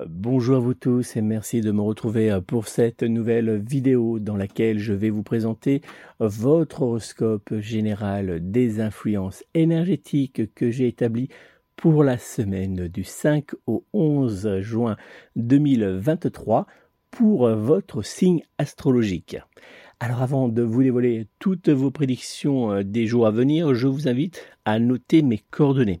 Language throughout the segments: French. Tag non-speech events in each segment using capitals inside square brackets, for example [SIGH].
Bonjour à vous tous et merci de me retrouver pour cette nouvelle vidéo dans laquelle je vais vous présenter votre horoscope général des influences énergétiques que j'ai établi pour la semaine du 5 au 11 juin 2023 pour votre signe astrologique. Alors avant de vous dévoiler toutes vos prédictions des jours à venir, je vous invite à noter mes coordonnées.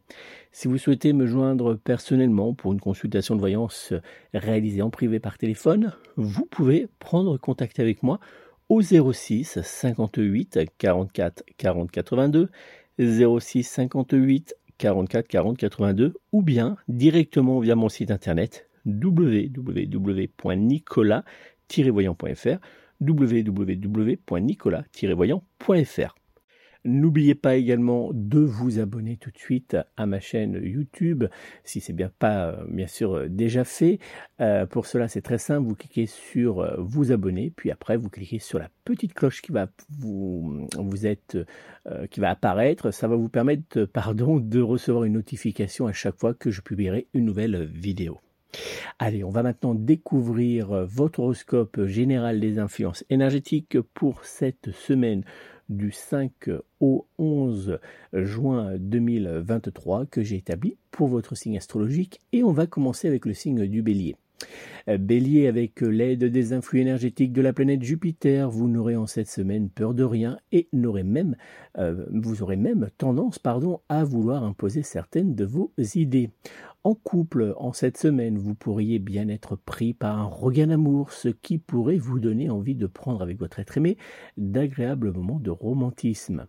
Si vous souhaitez me joindre personnellement pour une consultation de voyance réalisée en privé par téléphone, vous pouvez prendre contact avec moi au 06 58 44 40 82, 06 58 44 40 82 ou bien directement via mon site internet www.nicolas-voyant.fr www.nicolas-voyant.fr N'oubliez pas également de vous abonner tout de suite à ma chaîne YouTube si c'est bien pas bien sûr déjà fait. Euh, pour cela, c'est très simple. Vous cliquez sur euh, vous abonner, puis après vous cliquez sur la petite cloche qui va vous vous êtes euh, qui va apparaître. Ça va vous permettre, pardon, de recevoir une notification à chaque fois que je publierai une nouvelle vidéo. Allez, on va maintenant découvrir votre horoscope général des influences énergétiques pour cette semaine du 5 au 11 juin 2023 que j'ai établi pour votre signe astrologique et on va commencer avec le signe du bélier. Bélier, avec l'aide des influx énergétiques de la planète Jupiter, vous n'aurez en cette semaine peur de rien et n'aurez même, euh, vous aurez même tendance pardon, à vouloir imposer certaines de vos idées. En couple, en cette semaine, vous pourriez bien être pris par un regain d'amour, ce qui pourrait vous donner envie de prendre avec votre être aimé d'agréables moments de romantisme.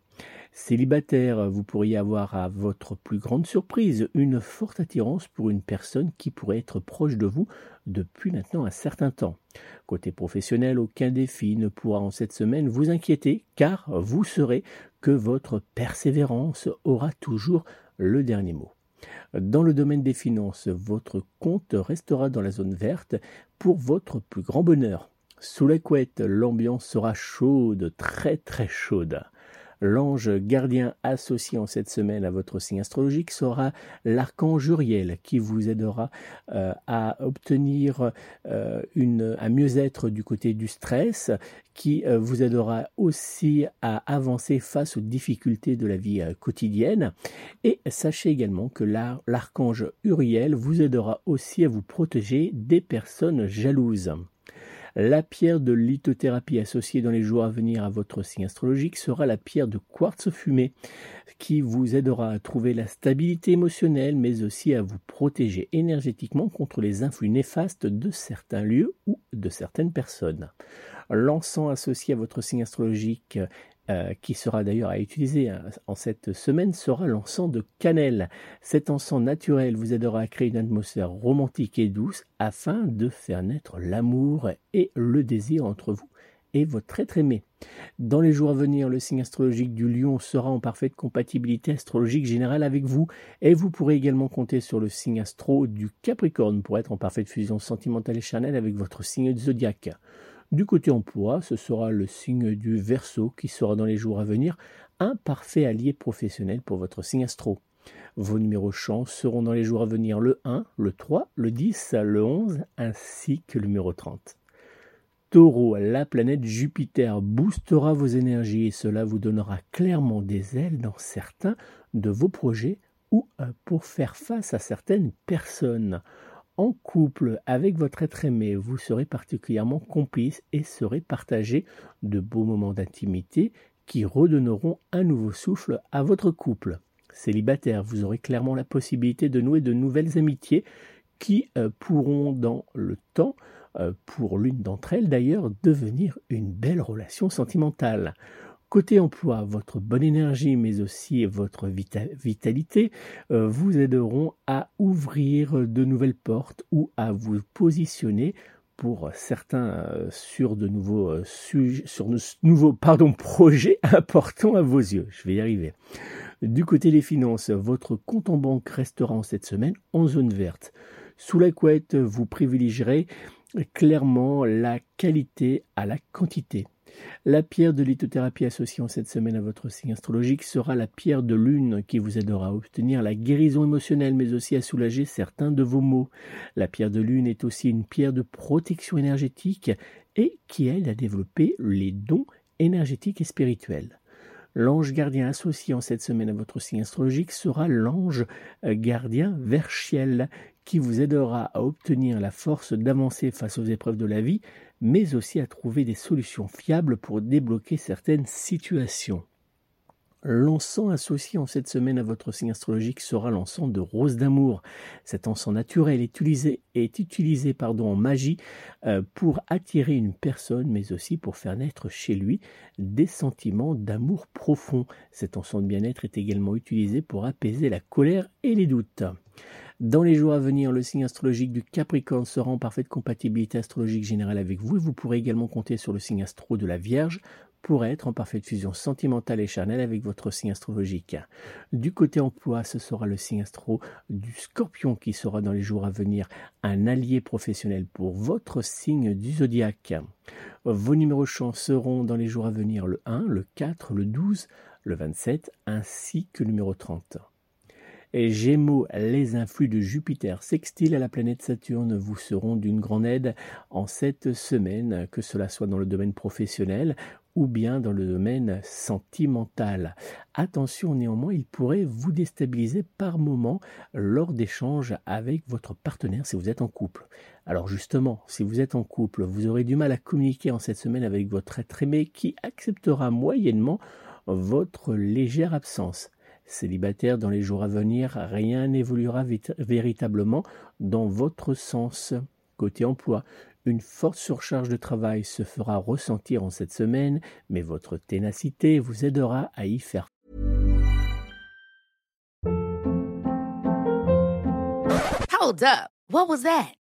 Célibataire, vous pourriez avoir à votre plus grande surprise une forte attirance pour une personne qui pourrait être proche de vous depuis maintenant un certain temps. Côté professionnel, aucun défi ne pourra en cette semaine vous inquiéter car vous saurez que votre persévérance aura toujours le dernier mot. Dans le domaine des finances, votre compte restera dans la zone verte pour votre plus grand bonheur. Sous la couette, l'ambiance sera chaude, très très chaude. L'ange gardien associé en cette semaine à votre signe astrologique sera l'archange Uriel qui vous aidera euh, à obtenir euh, une, un mieux-être du côté du stress, qui euh, vous aidera aussi à avancer face aux difficultés de la vie quotidienne. Et sachez également que l'archange Uriel vous aidera aussi à vous protéger des personnes jalouses. La pierre de lithothérapie associée dans les jours à venir à votre signe astrologique sera la pierre de quartz fumé qui vous aidera à trouver la stabilité émotionnelle mais aussi à vous protéger énergétiquement contre les influx néfastes de certains lieux ou de certaines personnes. L'encens associé à votre signe astrologique euh, qui sera d'ailleurs à utiliser hein, en cette semaine, sera l'encens de cannelle. Cet encens naturel vous aidera à créer une atmosphère romantique et douce afin de faire naître l'amour et le désir entre vous et votre être aimé. Dans les jours à venir, le signe astrologique du lion sera en parfaite compatibilité astrologique générale avec vous et vous pourrez également compter sur le signe astro du capricorne pour être en parfaite fusion sentimentale et charnelle avec votre signe zodiaque. Du côté emploi, ce sera le signe du verso qui sera dans les jours à venir un parfait allié professionnel pour votre signe astro. Vos numéros chance seront dans les jours à venir le 1, le 3, le 10, le 11 ainsi que le numéro 30. Taureau, la planète Jupiter boostera vos énergies et cela vous donnera clairement des ailes dans certains de vos projets ou euh, pour faire face à certaines personnes. En couple avec votre être aimé, vous serez particulièrement complice et serez partagé de beaux moments d'intimité qui redonneront un nouveau souffle à votre couple. Célibataire, vous aurez clairement la possibilité de nouer de nouvelles amitiés qui euh, pourront dans le temps euh, pour l'une d'entre elles d'ailleurs, devenir une belle relation sentimentale. Côté emploi, votre bonne énergie, mais aussi votre vitalité, euh, vous aideront à ouvrir de nouvelles portes ou à vous positionner pour certains euh, sur de nouveaux sujets, sur de nouveaux pardon, [LAUGHS] projets importants à vos yeux. Je vais y arriver. Du côté des finances, votre compte en banque restera en cette semaine en zone verte. Sous la couette, vous privilégierez clairement la qualité à la quantité. La pierre de lithothérapie associée en cette semaine à votre signe astrologique sera la pierre de lune qui vous aidera à obtenir la guérison émotionnelle mais aussi à soulager certains de vos maux. La pierre de lune est aussi une pierre de protection énergétique et qui aide à développer les dons énergétiques et spirituels. L'ange gardien associé en cette semaine à votre signe astrologique sera l'ange gardien Verchiel qui vous aidera à obtenir la force d'avancer face aux épreuves de la vie, mais aussi à trouver des solutions fiables pour débloquer certaines situations. L'encens associé en cette semaine à votre signe astrologique sera l'encens de rose d'amour. Cet encens naturel est utilisé, en magie euh, pour attirer une personne, mais aussi pour faire naître chez lui des sentiments d'amour profond. Cet encens de bien-être est également utilisé pour apaiser la colère et les doutes. Dans les jours à venir, le signe astrologique du Capricorne sera en parfaite compatibilité astrologique générale avec vous et vous pourrez également compter sur le signe astro de la Vierge pour être en parfaite fusion sentimentale et charnelle avec votre signe astrologique. Du côté emploi, ce sera le signe astro du Scorpion qui sera dans les jours à venir un allié professionnel pour votre signe du zodiaque. Vos numéros chance seront dans les jours à venir le 1, le 4, le 12, le 27 ainsi que le numéro 30. Gémeaux, les influx de Jupiter sextile à la planète Saturne vous seront d'une grande aide en cette semaine, que cela soit dans le domaine professionnel ou bien dans le domaine sentimental. Attention néanmoins, il pourrait vous déstabiliser par moment lors d'échanges avec votre partenaire si vous êtes en couple. Alors justement, si vous êtes en couple, vous aurez du mal à communiquer en cette semaine avec votre être aimé qui acceptera moyennement votre légère absence. Célibataire, dans les jours à venir, rien n'évoluera véritablement dans votre sens. Côté emploi, une forte surcharge de travail se fera ressentir en cette semaine, mais votre ténacité vous aidera à y faire Hold?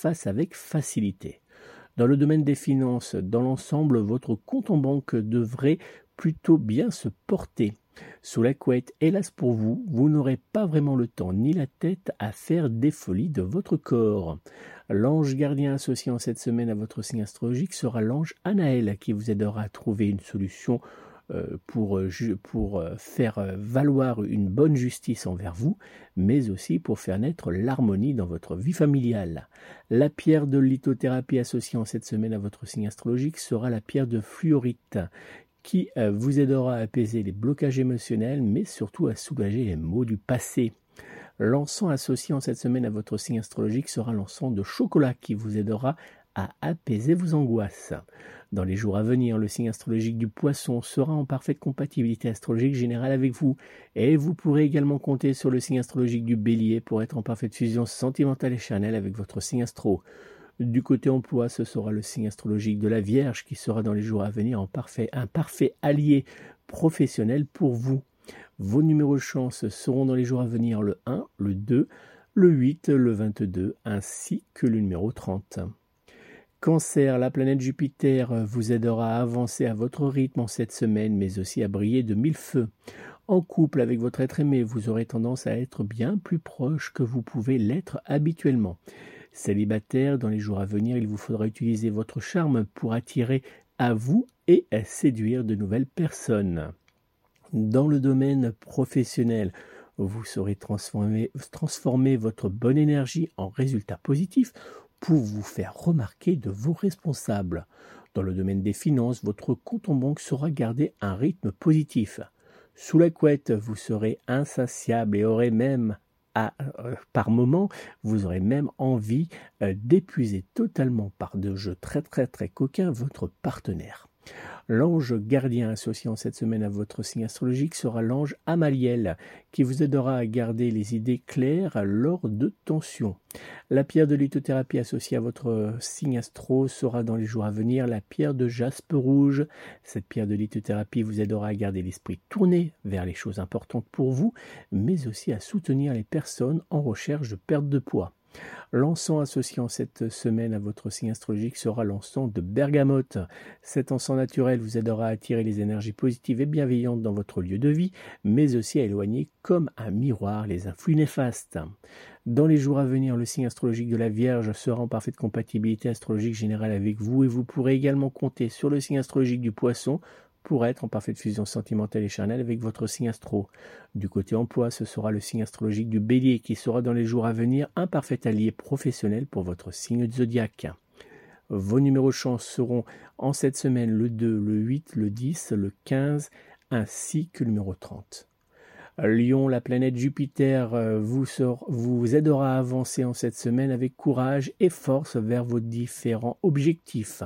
Face avec facilité. Dans le domaine des finances, dans l'ensemble, votre compte en banque devrait plutôt bien se porter. Sous la couette, hélas pour vous, vous n'aurez pas vraiment le temps ni la tête à faire des folies de votre corps. L'ange gardien associé en cette semaine à votre signe astrologique sera l'ange Anaël qui vous aidera à trouver une solution pour, pour faire valoir une bonne justice envers vous, mais aussi pour faire naître l'harmonie dans votre vie familiale. La pierre de lithothérapie associée en cette semaine à votre signe astrologique sera la pierre de fluorite qui vous aidera à apaiser les blocages émotionnels, mais surtout à soulager les maux du passé. L'encens associé en cette semaine à votre signe astrologique sera l'encens de chocolat qui vous aidera à apaiser vos angoisses. Dans les jours à venir, le signe astrologique du poisson sera en parfaite compatibilité astrologique générale avec vous, et vous pourrez également compter sur le signe astrologique du bélier pour être en parfaite fusion sentimentale et charnelle avec votre signe astro. Du côté emploi, ce sera le signe astrologique de la Vierge qui sera dans les jours à venir un parfait allié professionnel pour vous. Vos numéros de chance seront dans les jours à venir le 1, le 2, le 8, le 22 ainsi que le numéro 30. Cancer, la planète Jupiter vous aidera à avancer à votre rythme en cette semaine, mais aussi à briller de mille feux. En couple avec votre être aimé, vous aurez tendance à être bien plus proche que vous pouvez l'être habituellement. Célibataire, dans les jours à venir, il vous faudra utiliser votre charme pour attirer à vous et à séduire de nouvelles personnes. Dans le domaine professionnel, vous saurez transformer, transformer votre bonne énergie en résultats positifs pour vous faire remarquer de vos responsables. Dans le domaine des finances, votre compte en banque saura garder un rythme positif. Sous la couette, vous serez insatiable et aurez même à, euh, par moment, vous aurez même envie euh, d'épuiser totalement par de jeux très très très coquins votre partenaire. L'ange gardien associé en cette semaine à votre signe astrologique sera l'ange Amaliel, qui vous aidera à garder les idées claires lors de tensions. La pierre de lithothérapie associée à votre signe astro sera dans les jours à venir la pierre de jaspe rouge. Cette pierre de lithothérapie vous aidera à garder l'esprit tourné vers les choses importantes pour vous, mais aussi à soutenir les personnes en recherche de perte de poids. L'encens associé en cette semaine à votre signe astrologique sera l'encens de bergamote. Cet encens naturel vous aidera à attirer les énergies positives et bienveillantes dans votre lieu de vie, mais aussi à éloigner comme un miroir les influx néfastes. Dans les jours à venir, le signe astrologique de la Vierge sera en parfaite compatibilité astrologique générale avec vous et vous pourrez également compter sur le signe astrologique du Poisson pour être en parfaite fusion sentimentale et charnelle avec votre signe astro. Du côté emploi, ce sera le signe astrologique du bélier qui sera dans les jours à venir un parfait allié professionnel pour votre signe zodiaque. Vos numéros chance seront en cette semaine le 2, le 8, le 10, le 15 ainsi que le numéro 30. Lion, la planète Jupiter euh, vous, vous aidera à avancer en cette semaine avec courage et force vers vos différents objectifs.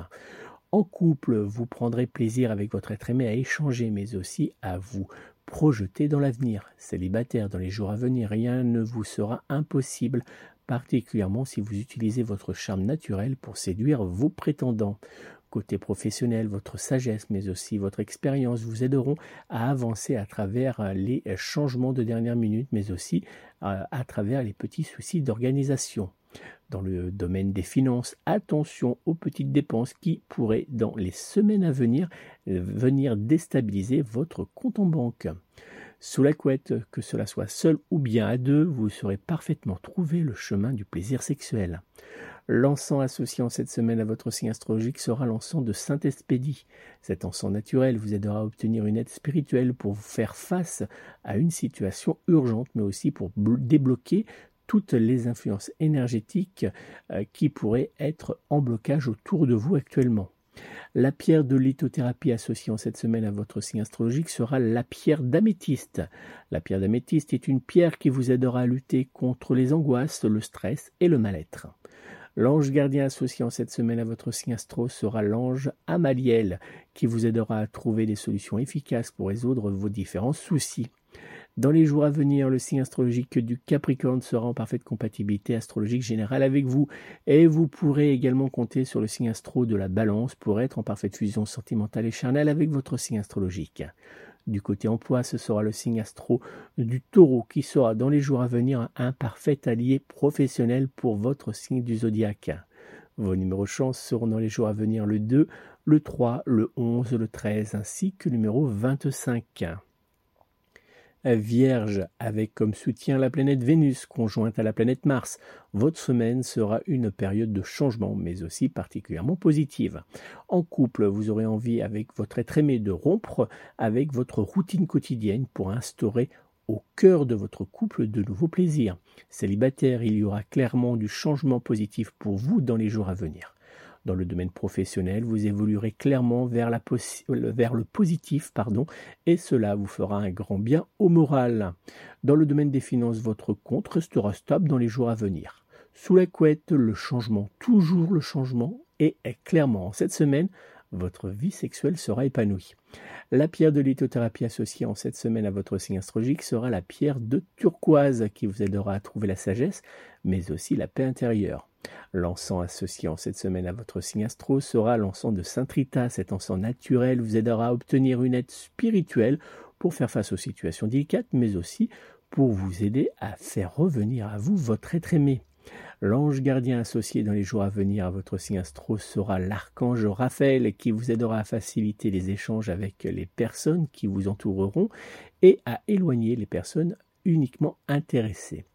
En couple, vous prendrez plaisir avec votre être aimé à échanger, mais aussi à vous projeter dans l'avenir. Célibataire, dans les jours à venir, rien ne vous sera impossible, particulièrement si vous utilisez votre charme naturel pour séduire vos prétendants. Côté professionnel, votre sagesse, mais aussi votre expérience vous aideront à avancer à travers les changements de dernière minute, mais aussi euh, à travers les petits soucis d'organisation. Dans le domaine des finances, attention aux petites dépenses qui pourraient, dans les semaines à venir, venir déstabiliser votre compte en banque. Sous la couette, que cela soit seul ou bien à deux, vous saurez parfaitement trouver le chemin du plaisir sexuel. L'encens associé en cette semaine à votre signe astrologique sera l'encens de Saint-Espédie. Cet encens naturel vous aidera à obtenir une aide spirituelle pour vous faire face à une situation urgente, mais aussi pour débloquer toutes les influences énergétiques euh, qui pourraient être en blocage autour de vous actuellement. La pierre de lithothérapie associée en cette semaine à votre signe astrologique sera la pierre d'améthyste. La pierre d'améthyste est une pierre qui vous aidera à lutter contre les angoisses, le stress et le mal-être. L'ange gardien associé en cette semaine à votre signe astro sera l'ange Amaliel, qui vous aidera à trouver des solutions efficaces pour résoudre vos différents soucis. Dans les jours à venir, le signe astrologique du Capricorne sera en parfaite compatibilité astrologique générale avec vous et vous pourrez également compter sur le signe astro de la Balance pour être en parfaite fusion sentimentale et charnelle avec votre signe astrologique. Du côté emploi, ce sera le signe astro du taureau qui sera dans les jours à venir un parfait allié professionnel pour votre signe du zodiaque. Vos numéros chance seront dans les jours à venir le 2, le 3, le 11, le 13 ainsi que le numéro 25. Vierge, avec comme soutien la planète Vénus conjointe à la planète Mars, votre semaine sera une période de changement, mais aussi particulièrement positive. En couple, vous aurez envie avec votre être aimé de rompre avec votre routine quotidienne pour instaurer au cœur de votre couple de nouveaux plaisirs. Célibataire, il y aura clairement du changement positif pour vous dans les jours à venir. Dans le domaine professionnel, vous évoluerez clairement vers, le positif pardon, et cela vous fera un grand bien au moral. Dans le domaine des finances, votre compte restera stable dans les jours à venir. Sous la couette, le changement, toujours le changement, et clairement en cette semaine, votre vie sexuelle sera épanouie. La pierre de lithothérapie associée en cette semaine à votre signe astrologique sera la pierre de turquoise qui vous aidera à trouver la sagesse, mais aussi la paix intérieure. L'encens associé en cette semaine à votre signe astro sera l'encens de Saint Rita. Cet encens naturel vous aidera à obtenir une aide spirituelle pour faire face aux situations délicates, mais aussi pour vous aider à faire revenir à vous votre être aimé. L'ange gardien associé dans les jours à venir à votre signe astro sera l'archange Raphaël qui vous aidera à faciliter les échanges avec les personnes qui vous entoureront et à éloigner les personnes uniquement intéressées.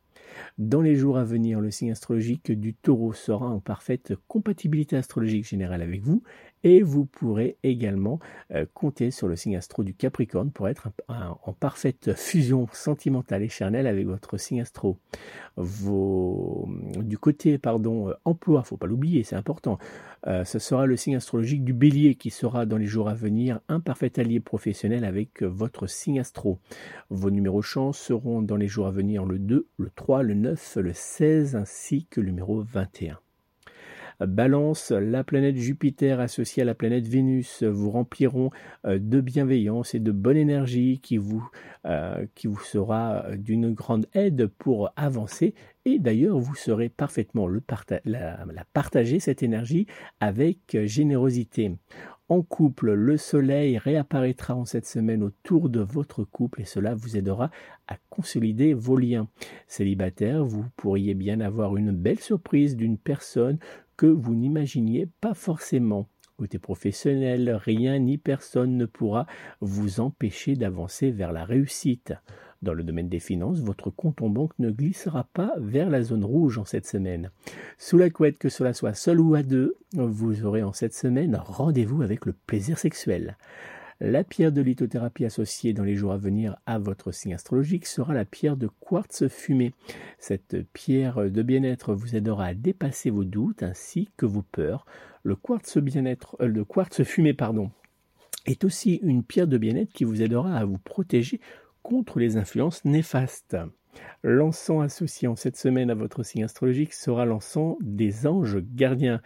Dans les jours à venir, le signe astrologique du taureau sera en parfaite compatibilité astrologique générale avec vous et vous pourrez également euh, compter sur le signe astro du Capricorne pour être en parfaite fusion sentimentale et charnelle avec votre signe astro. Du côté pardon, euh, emploi, faut pas l'oublier, c'est important. Euh, ce sera le signe astrologique du Bélier qui sera dans les jours à venir un parfait allié professionnel avec votre signe astro. Vos numéros chance seront dans les jours à venir le 2, le 3, le 9, le 16 ainsi que le numéro 21. Balance, la planète Jupiter associée à la planète Vénus vous rempliront euh, de bienveillance et de bonne énergie qui vous, euh, qui vous sera d'une grande aide pour avancer. Et d'ailleurs, vous serez parfaitement le la, la partager, cette énergie, avec générosité. En couple, le soleil réapparaîtra en cette semaine autour de votre couple et cela vous aidera à consolider vos liens. Célibataire, vous pourriez bien avoir une belle surprise d'une personne que vous n'imaginiez pas forcément. Côté professionnel, rien ni personne ne pourra vous empêcher d'avancer vers la réussite. Dans le domaine des finances, votre compte en banque ne glissera pas vers la zone rouge en cette semaine. Sous la couette, que cela soit seul ou à deux, vous aurez en cette semaine rendez-vous avec le plaisir sexuel. La pierre de lithothérapie associée dans les jours à venir à votre signe astrologique sera la pierre de quartz fumé. Cette pierre de bien-être vous aidera à dépasser vos doutes ainsi que vos peurs. Le quartz bien-être, euh, le quartz fumé, pardon, est aussi une pierre de bien-être qui vous aidera à vous protéger contre les influences néfastes. L'encens associé en cette semaine à votre signe astrologique sera l'encens des anges gardiens.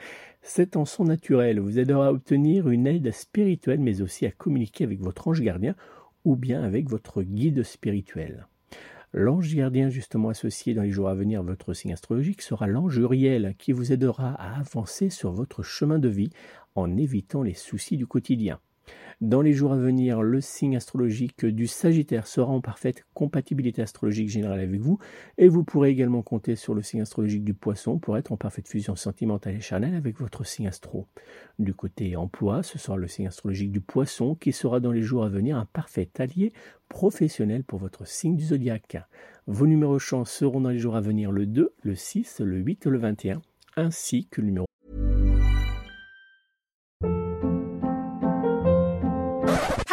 Cet encens naturel vous aidera à obtenir une aide spirituelle, mais aussi à communiquer avec votre ange gardien ou bien avec votre guide spirituel. L'ange gardien justement associé dans les jours à venir à votre signe astrologique sera l'ange Uriel qui vous aidera à avancer sur votre chemin de vie en évitant les soucis du quotidien. Dans les jours à venir, le signe astrologique du Sagittaire sera en parfaite compatibilité astrologique générale avec vous et vous pourrez également compter sur le signe astrologique du Poisson pour être en parfaite fusion sentimentale et charnelle avec votre signe astro. Du côté emploi, ce sera le signe astrologique du Poisson qui sera dans les jours à venir un parfait allié professionnel pour votre signe du zodiaque. Vos numéros chance seront dans les jours à venir le 2, le 6, le 8 et le 21 ainsi que le numéro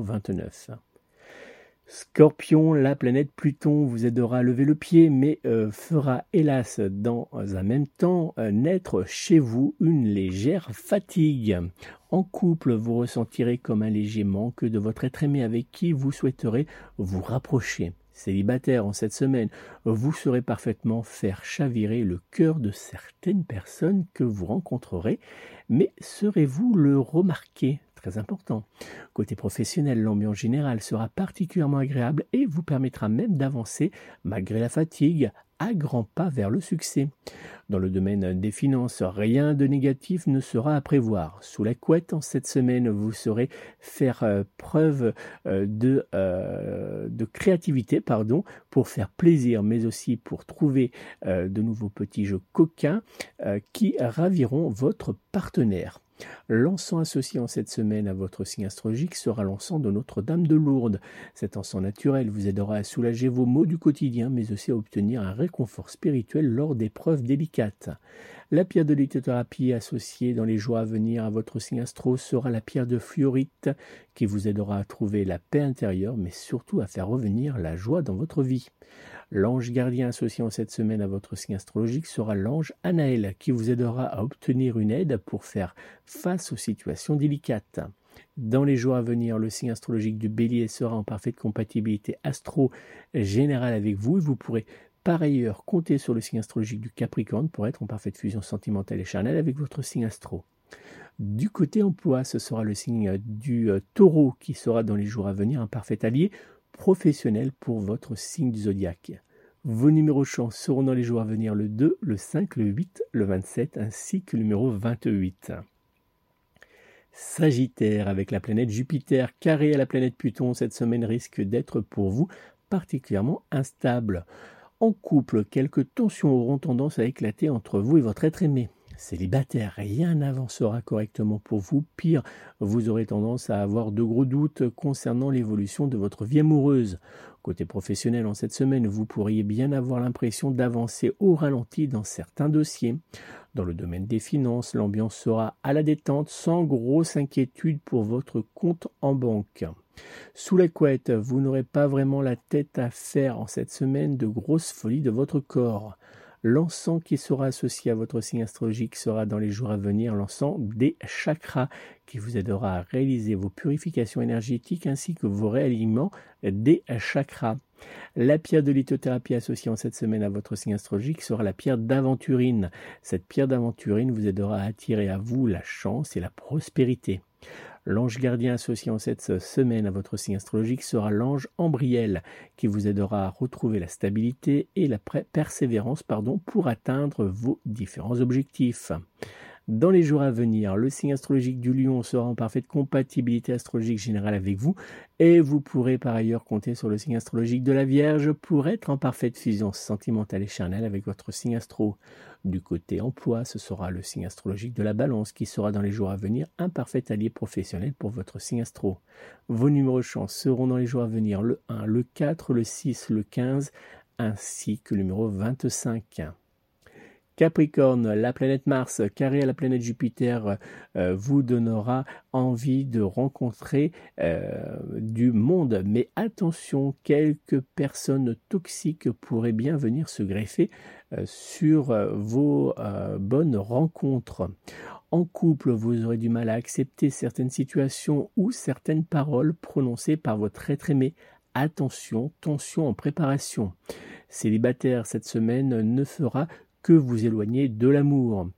29. Scorpion, la planète Pluton vous aidera à lever le pied, mais euh, fera hélas dans un même temps euh, naître chez vous une légère fatigue. En couple, vous ressentirez comme un léger manque de votre être aimé avec qui vous souhaiterez vous rapprocher. Célibataire en cette semaine, vous saurez parfaitement faire chavirer le cœur de certaines personnes que vous rencontrerez, mais serez-vous le remarquer? Très important. Côté professionnel, l'ambiance générale sera particulièrement agréable et vous permettra même d'avancer, malgré la fatigue, à grands pas vers le succès. Dans le domaine des finances, rien de négatif ne sera à prévoir. Sous la couette, en cette semaine, vous saurez faire euh, preuve euh, de, euh, de, créativité pardon, pour faire plaisir, mais aussi pour trouver de nouveaux petits jeux coquins qui raviront votre partenaire. L'encens associé en cette semaine à votre signe astrologique sera l'encens de Notre-Dame de Lourdes. Cet encens naturel vous aidera à soulager vos maux du quotidien, mais aussi à obtenir un réconfort spirituel lors d'épreuves délicates. La pierre de lithothérapie associée dans les jours à venir à votre signe astro sera la pierre de fluorite qui vous aidera à trouver la paix intérieure, mais surtout à faire revenir la joie dans votre vie. L'ange gardien associé en cette semaine à votre signe astrologique sera l'ange Anaël qui vous aidera à obtenir une aide pour faire face aux situations délicates. Dans les jours à venir, le signe astrologique du bélier sera en parfaite compatibilité astro-générale avec vous et vous pourrez par ailleurs compter sur le signe astrologique du capricorne pour être en parfaite fusion sentimentale et charnelle avec votre signe astro. Du côté emploi, ce sera le signe du euh, taureau qui sera dans les jours à venir un parfait allié professionnel pour votre signe du zodiaque. Vos numéros chance seront dans les jours à venir le 2, le 5, le 8, le 27 ainsi que le numéro 28. Sagittaire avec la planète Jupiter carré à la planète Pluton cette semaine risque d'être pour vous particulièrement instable. En couple, quelques tensions auront tendance à éclater entre vous et votre être aimé. Célibataire, rien n'avancera correctement pour vous. Pire, vous aurez tendance à avoir de gros doutes concernant l'évolution de votre vie amoureuse. Côté professionnel, en cette semaine, vous pourriez bien avoir l'impression d'avancer au ralenti dans certains dossiers. Dans le domaine des finances, l'ambiance sera à la détente sans grosse inquiétude pour votre compte en banque. Sous la couette, vous n'aurez pas vraiment la tête à faire en cette semaine de grosses folies de votre corps. L'encens qui sera associé à votre signe astrologique sera dans les jours à venir l'encens des chakras qui vous aidera à réaliser vos purifications énergétiques ainsi que vos réalignements des chakras. La pierre de lithothérapie associée en cette semaine à votre signe astrologique sera la pierre d'aventurine. Cette pierre d'aventurine vous aidera à attirer à vous la chance et la prospérité. L'ange gardien associé en cette semaine à votre signe astrologique sera l'ange Ambriel, qui vous aidera à retrouver la stabilité et la persévérance pardon, pour atteindre vos différents objectifs. Dans les jours à venir, le signe astrologique du lion sera en parfaite compatibilité astrologique générale avec vous et vous pourrez par ailleurs compter sur le signe astrologique de la Vierge pour être en parfaite fusion sentimentale et charnelle avec votre signe astro. Du côté emploi, ce sera le signe astrologique de la balance qui sera dans les jours à venir un parfait allié professionnel pour votre signe astro. Vos numéros chance seront dans les jours à venir le 1, le 4, le 6, le 15 ainsi que le numéro 25. Capricorne, la planète Mars carré à la planète Jupiter euh, vous donnera envie de rencontrer euh, du monde. Mais attention, quelques personnes toxiques pourraient bien venir se greffer euh, sur vos bonnes rencontres. En couple, vous aurez du mal à accepter certaines situations ou certaines paroles prononcées par votre être aimé. Attention, tension en préparation. Célibataire cette semaine ne fera que vous éloignez de l'amour.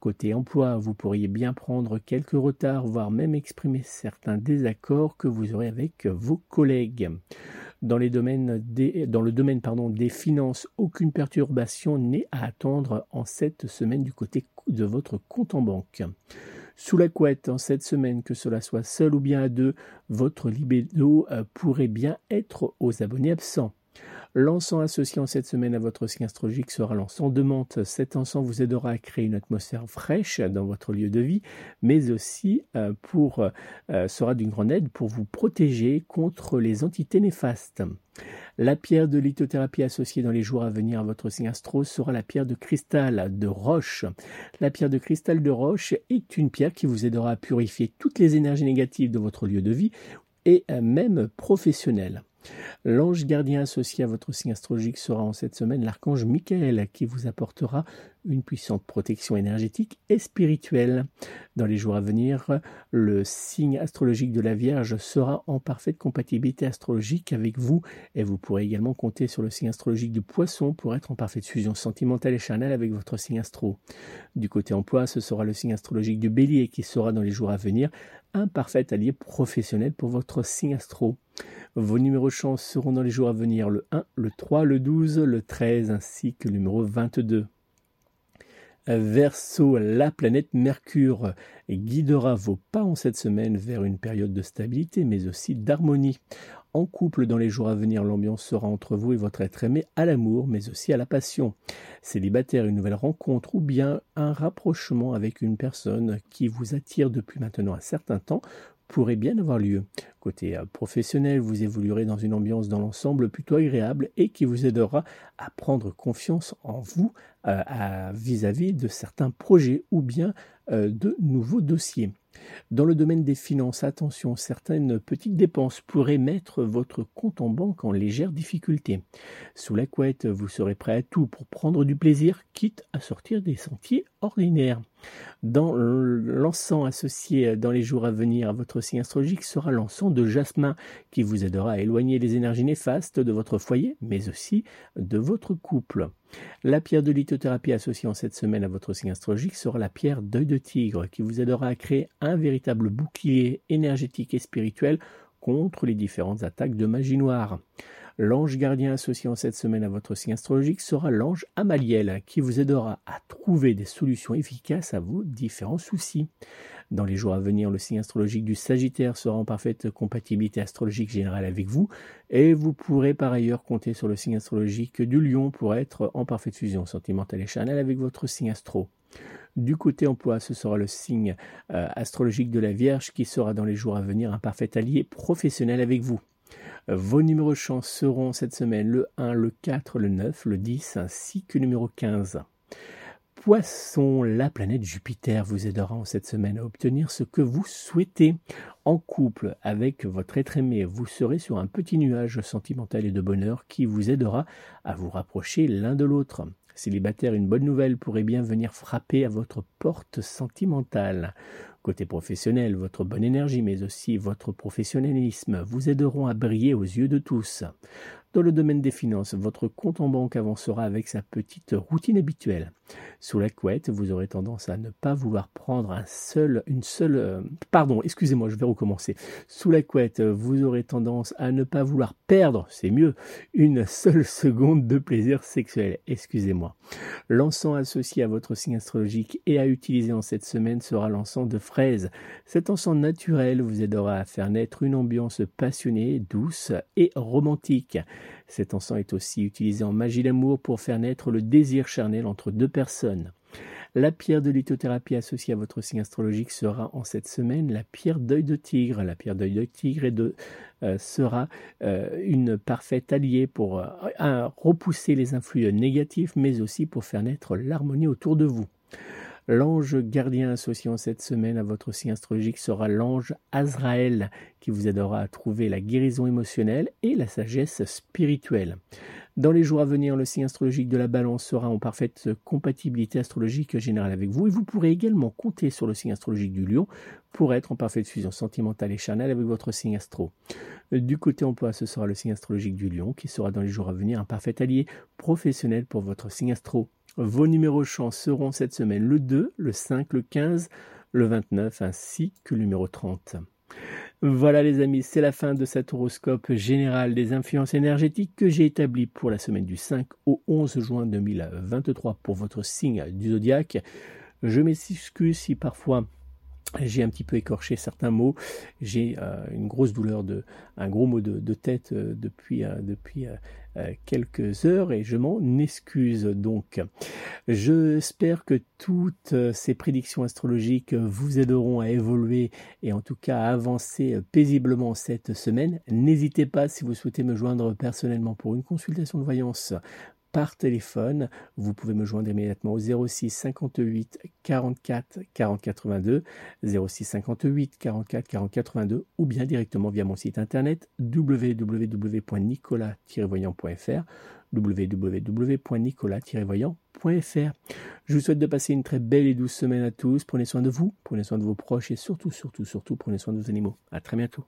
Côté emploi, vous pourriez bien prendre quelques retards, voire même exprimer certains désaccords que vous aurez avec vos collègues. Dans, le domaine des finances, aucune perturbation n'est à attendre en cette semaine du côté de votre compte en banque. Sous la couette, en cette semaine, que cela soit seul ou bien à deux, votre libido pourrait bien être aux abonnés absents. L'encens associé en cette semaine à votre signe astrologique sera l'encens de menthe. Cet encens vous aidera à créer une atmosphère fraîche dans votre lieu de vie, mais aussi euh, euh, sera d'une grande aide pour vous protéger contre les entités néfastes. La pierre de lithothérapie associée dans les jours à venir à votre signe astro sera la pierre de cristal de roche. La pierre de cristal de roche est une pierre qui vous aidera à purifier toutes les énergies négatives de votre lieu de vie et euh, même professionnel. L'ange gardien associé à votre signe astrologique sera en cette semaine l'archange Michael qui vous apportera une puissante protection énergétique et spirituelle. Dans les jours à venir, le signe astrologique de la Vierge sera en parfaite compatibilité astrologique avec vous et vous pourrez également compter sur le signe astrologique du Poisson pour être en parfaite fusion sentimentale et charnelle avec votre signe astro. Du côté emploi, ce sera le signe astrologique du Bélier qui sera dans les jours à venir un parfait allié professionnel pour votre signe astro. Vos numéros chance seront dans les jours à venir le 1, le 3, le 12, le 13 ainsi que le numéro 22. Verseau, la planète Mercure guidera vos pas en cette semaine vers une période de stabilité mais aussi d'harmonie. En couple, dans les jours à venir, l'ambiance sera entre vous et votre être aimé à l'amour, mais aussi à la passion. Célibataire, une nouvelle rencontre ou bien un rapprochement avec une personne qui vous attire depuis maintenant un certain temps pourrait bien avoir lieu. Côté euh, professionnel, vous évoluerez dans une ambiance dans l'ensemble plutôt agréable et qui vous aidera à prendre confiance en vous euh, vis-à-vis de certains projets ou bien euh, de nouveaux dossiers. Dans le domaine des finances, attention, certaines petites dépenses pourraient mettre votre compte en banque en légère difficulté. Sous la couette, vous serez prêt à tout pour prendre du plaisir, quitte à sortir des sentiers ordinaires. Dans l'encens associé dans les jours à venir à votre signe astrologique sera l'encens de jasmin qui vous aidera à éloigner les énergies néfastes de votre foyer, mais aussi de votre couple. La pierre de lithothérapie associée en cette semaine à votre signe astrologique sera la pierre d'œil de tigre qui vous aidera à créer un véritable bouclier énergétique et spirituel contre les différentes attaques de magie noire. L'ange gardien associé en cette semaine à votre signe astrologique sera l'ange Amaliel qui vous aidera à trouver des solutions efficaces à vos différents soucis. Dans les jours à venir, le signe astrologique du Sagittaire sera en parfaite compatibilité astrologique générale avec vous et vous pourrez par ailleurs compter sur le signe astrologique du Lion pour être en parfaite fusion sentimentale et charnelle avec votre signe astro. Du côté emploi, ce sera le signe euh, astrologique de la Vierge qui sera dans les jours à venir un parfait allié professionnel avec vous. Vos numéros chance seront cette semaine le 1, le 4, le 9, le 10 ainsi que le numéro 15. Poisson, la planète Jupiter vous aidera en cette semaine à obtenir ce que vous souhaitez. En couple avec votre être aimé, vous serez sur un petit nuage sentimental et de bonheur qui vous aidera à vous rapprocher l'un de l'autre. Célibataire, une bonne nouvelle pourrait bien venir frapper à votre porte sentimentale. Côté professionnel, votre bonne énergie, mais aussi votre professionnalisme vous aideront à briller aux yeux de tous. Dans le domaine des finances, votre compte en banque avancera avec sa petite routine habituelle. Sous la couette, vous aurez tendance à ne pas vouloir prendre un seul, une seule, euh, pardon, excusez-moi, je vais recommencer. Sous la couette, vous aurez tendance à ne pas vouloir perdre, c'est mieux, une seule [LAUGHS] seconde de plaisir sexuel. Excusez-moi. L'encens associé à votre signe astrologique et à utiliser en cette semaine sera l'encens de fraise. Cet encens naturel vous aidera à faire naître une ambiance passionnée, douce et romantique. Cet encens est aussi utilisé en magie d'amour pour faire naître le désir charnel entre deux personnes. La pierre de lithothérapie associée à votre signe astrologique sera en cette semaine la pierre d'œil de tigre. La pierre d'œil de tigre euh, sera euh, une parfaite alliée pour euh, repousser les influx négatifs, mais aussi pour faire naître l'harmonie autour de vous. L'ange gardien associé en cette semaine à votre signe astrologique sera l'ange Azraël qui vous aidera à trouver la guérison émotionnelle et la sagesse spirituelle. Dans les jours à venir, le signe astrologique de la balance sera en parfaite compatibilité astrologique générale avec vous et vous pourrez également compter sur le signe astrologique du lion pour être en parfaite fusion sentimentale et charnelle avec votre signe astro. Du côté emploi, ce sera le signe astrologique du lion qui sera dans les jours à venir un parfait allié professionnel pour votre signe astro. Vos numéros chance seront cette semaine le 2, le 5, le 15, le 29 ainsi que le numéro 30. Voilà les amis, c'est la fin de cet horoscope général des influences énergétiques que j'ai établi pour la semaine du 5 au 11 juin 2023 pour votre signe du zodiaque. Je m'excuse si parfois j'ai un petit peu écorché certains mots. J'ai euh, une grosse douleur de, un gros mot de, tête euh, depuis, euh, depuis quelques heures et je m'en excuse donc. J'espère que toutes ces prédictions astrologiques vous aideront à évoluer et en tout cas à avancer paisiblement cette semaine. N'hésitez pas si vous souhaitez me joindre personnellement pour une consultation de voyance par téléphone. Vous pouvez me joindre immédiatement au 06 58 44 40 82, 06 58 44 40 82 ou bien directement via mon site internet www.nicolas-voyant.fr www.nicolas-voyant.fr. Je vous souhaite de passer une très belle et douce semaine à tous. Prenez soin de vous, prenez soin de vos proches et surtout, surtout, surtout, prenez soin de vos animaux. À très bientôt.